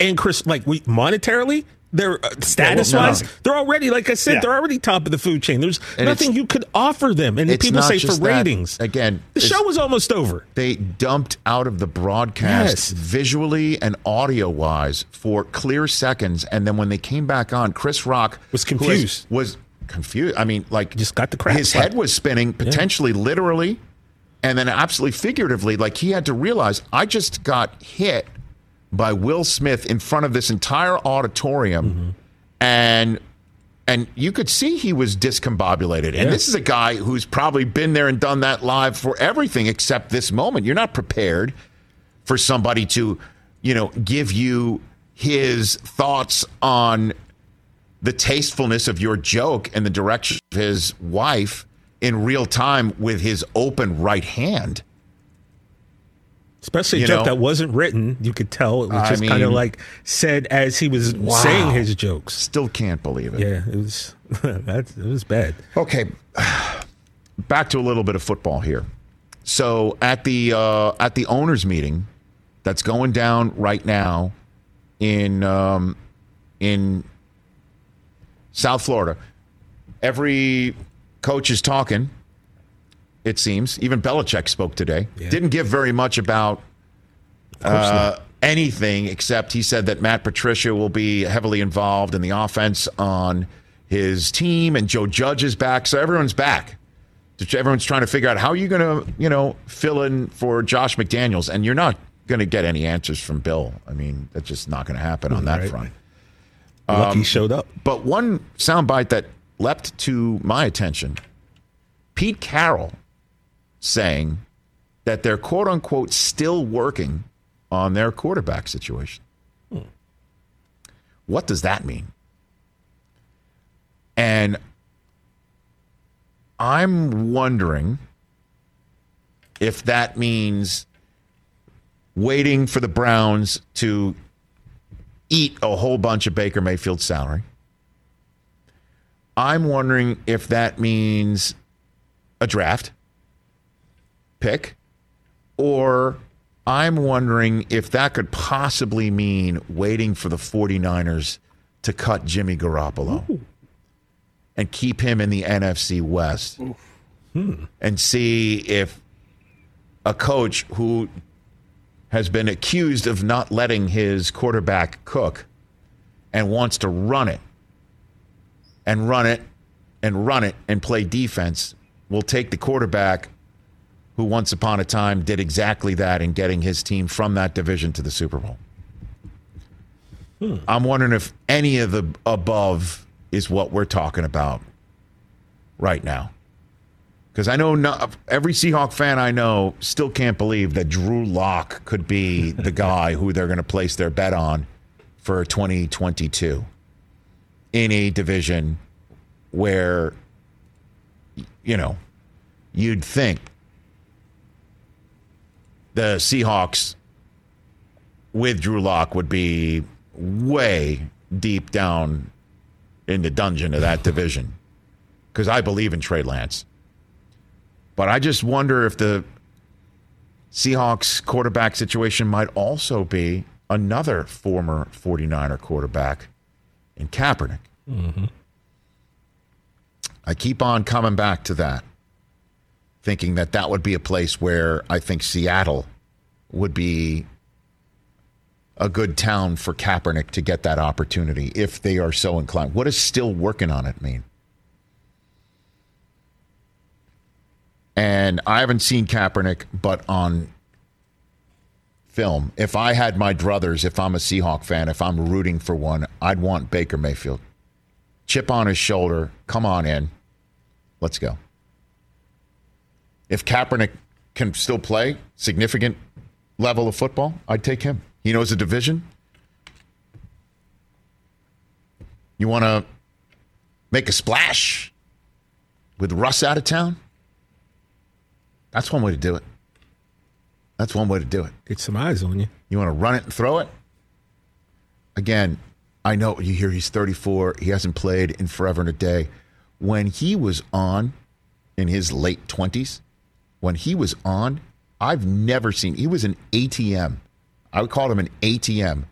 [SPEAKER 7] and Chris, like we, monetarily? They're uh, status
[SPEAKER 6] no, no.
[SPEAKER 7] wise, they're already, like I said,
[SPEAKER 9] Yeah.
[SPEAKER 7] they're already top of the food chain. There's
[SPEAKER 6] And
[SPEAKER 7] nothing you could offer them. And people say for
[SPEAKER 6] just that.
[SPEAKER 7] ratings.
[SPEAKER 6] Again,
[SPEAKER 7] the show was almost over.
[SPEAKER 6] they dumped out of the broadcast
[SPEAKER 7] Yes.
[SPEAKER 6] visually and audio wise for clear seconds and then when they came back on chris rock
[SPEAKER 7] Was confused.
[SPEAKER 6] was confused i mean like
[SPEAKER 7] Just got the crap
[SPEAKER 6] his head was spinning potentially literally and then absolutely figuratively like he had to realize i just got hit by will smith in front of this entire auditorium
[SPEAKER 7] Mm-hmm.
[SPEAKER 6] and and you could see he was discombobulated. And this is a guy who's probably been there and done that live for everything except this moment. You're not prepared for somebody to, you know, give you his thoughts on the tastefulness of your joke and the direction of his wife in real time with his open right hand.
[SPEAKER 7] Especially a joke
[SPEAKER 6] know?
[SPEAKER 7] that wasn't written. You could tell it was
[SPEAKER 6] I
[SPEAKER 7] just kind of like said as he was saying his jokes.
[SPEAKER 6] Still can't believe it.
[SPEAKER 7] Yeah, it was that it was bad.
[SPEAKER 6] Okay, back to a little bit of football here. So at the uh, at the owners meeting that's going down right now in um, in South Florida, every coach is talking. It seems even Belichick spoke today. Didn't give very much about uh, anything except he said that Matt Patricia will be heavily involved in the offense on his team, and Joe Judge is back, so everyone's back. Everyone's trying to figure out how you're going to, you know, fill in for Josh McDaniels, and you're not going to get any answers from Bill. I mean, that's just not going to happen on that
[SPEAKER 7] Right.
[SPEAKER 6] front.
[SPEAKER 7] Lucky showed up.
[SPEAKER 6] But one soundbite that leapt to my attention Pete Carroll saying that they're quote unquote still working on their quarterback situation. What does that mean? And I'm wondering if that means waiting for the Browns to eat a whole bunch of Baker Mayfield's salary. I'm wondering if that means a draft pick, or I'm wondering if that could possibly mean waiting for the 49ers to cut Jimmy Garoppolo and keep him in the NFC West hmm. and see if a coach who has been accused of not letting his quarterback cook and wants to run it and run it and run it and play defense will take the quarterback who once upon a time did exactly that in getting his team from that division to the Super Bowl. Hmm. I'm wondering if any of the above is what we're talking about right now. Because I know no, every Seahawk fan I know still can't believe that Drew Lock could be the guy who they're going to place their bet on for 2022 in a division where, you know, you'd think the Seahawks with Drew Lock would be way deep down in the dungeon of that division because I believe in Trey Lance. But I just wonder if the Seahawks quarterback situation might also be another former 49er quarterback in Kaepernick.
[SPEAKER 7] Mm-hmm.
[SPEAKER 6] I keep on coming back to that, thinking that that would be a place where I think Seattle would be a good town for Kaepernick to get that opportunity if they are so inclined. What does still working on it mean? And I haven't seen Kaepernick, but on film, if I had my druthers, if I'm a Seahawk fan, if I'm rooting for one, I'd want Baker Mayfield. Chip on his shoulder, come on in. Let's go. If Kaepernick can still play significant level of football, I'd take him. He knows the division. You want to make a splash with Russ out of town? That's one way to do it. That's one way to do it.
[SPEAKER 7] Get some eyes on you.
[SPEAKER 6] You want to run it and throw it? Again, I know you hear he's 34. He hasn't played in forever and a day. When he was on in his late 20s, when he was on, I've never seen, he was an ATM. I would call him an ATM,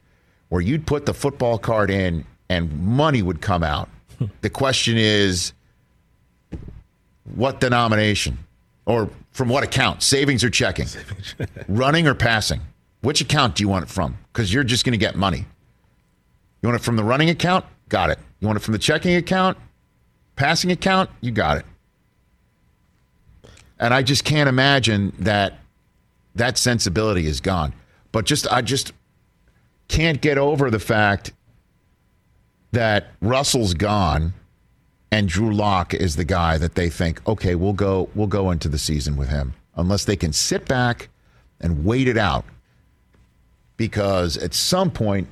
[SPEAKER 6] where you'd put the football card in and money would come out. the question is, what denomination? Or from what account? Savings or checking? Running or passing? Which account do you want it from? Because you're just going to get money. You want it from the running account? Got it. You want it from the checking account? Passing account? You got it. And I just can't imagine that that sensibility is gone. But just I just can't get over the fact that Russell's gone and Drew Lock is the guy that they think, okay, we'll go we'll go into the season with him. Unless they can sit back and wait it out. Because at some point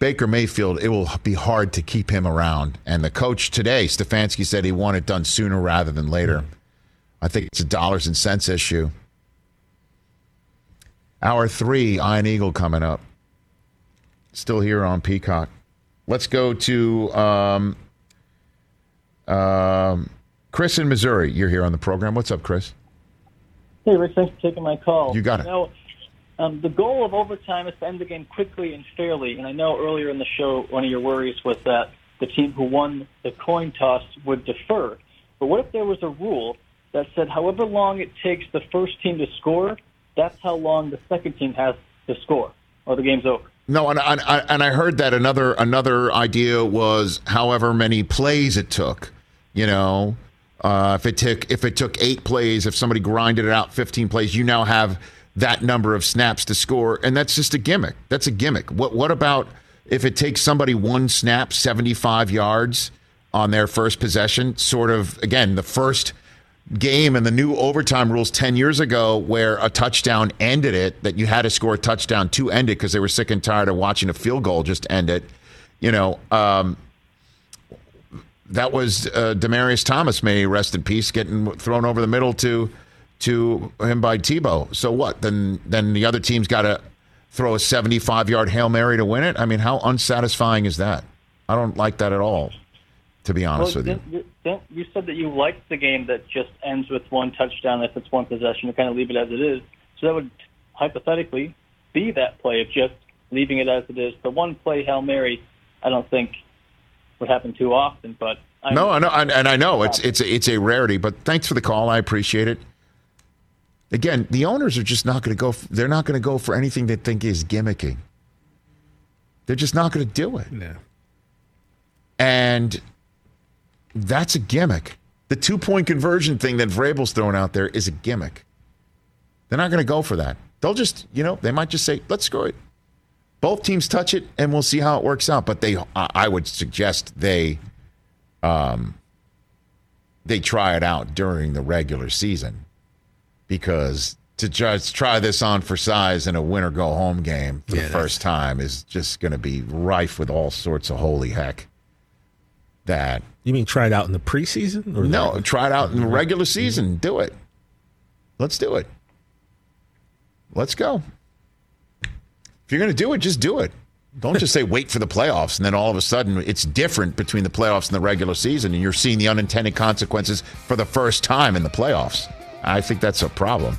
[SPEAKER 6] Baker Mayfield, it will be hard to keep him around. And the coach today, Stefanski, said he wanted done sooner rather than later. I think it's a dollars and cents issue. Hour three, Iron Eagle coming up. Still here on Peacock. Let's go to um, um, Chris in Missouri. You're here on the program. What's up, Chris?
[SPEAKER 14] Hey, Rick, thanks for taking my call.
[SPEAKER 6] You got it.
[SPEAKER 14] know, um, the goal of overtime is to end the game quickly and fairly. And I know earlier in the show, one of your worries was that the team who won the coin toss would defer. But what if there was a rule that said however long it takes the first team to score, that's how long the second team has to score, or the game's over?
[SPEAKER 6] No, and I, and I heard that another another idea was however many plays it took. You know, uh, if it took if it took eight plays, if somebody grinded it out fifteen plays, you now have that number of snaps to score, and that's just a gimmick. That's a gimmick. What what about if it takes somebody one snap, seventy five yards on their first possession? Sort of again the first game and the new overtime rules 10 years ago where a touchdown ended it that you had to score a touchdown to end it because they were sick and tired of watching a field goal just end it you know um, that was uh, demaryius thomas may he rest in peace getting thrown over the middle to to him by tebow. So what? Then then the other team's got to throw a 75 yard hail mary to win it? I mean how unsatisfying is that? I don't like that at all To be honest
[SPEAKER 14] well,
[SPEAKER 6] with you.
[SPEAKER 14] didn't- you, didn't- you said that you liked the game that just ends with one touchdown if it's one possession. to kind of leave it as it is. So that would hypothetically be that play of just leaving it as it is. The one play hail mary, I don't think would happen too often. But I
[SPEAKER 6] No, I know, and, and I know it's it's a, it's a rarity. But thanks for the call. I appreciate it. Again, the owners are just not going to go. f- They're not going to go for anything they think is gimmicky. They're just not going to do it.
[SPEAKER 7] Yeah.
[SPEAKER 6] And that's a gimmick. The two point conversion thing that Vrabel's throwing out there is a gimmick. They're not going to go for that. They'll just, you know, they might just say, let's screw it. Both teams touch it and we'll see how it works out. But they, I I would suggest they, um, they try it out during the regular season because to just try this on for size in a win or go home game for
[SPEAKER 7] Yeah,
[SPEAKER 6] the first time is just going to be rife with all sorts of holy heck. That
[SPEAKER 7] You mean try it out in the preseason? Or
[SPEAKER 6] no, try it out in the mm-hmm. regular mm-hmm. season. Do it. Let's do it. Let's go. If you're going to do it, just do it. Don't just say wait for the playoffs and then all of a sudden it's different between the playoffs and the regular season and you're seeing the unintended consequences for the first time in the playoffs. I think that's a problem.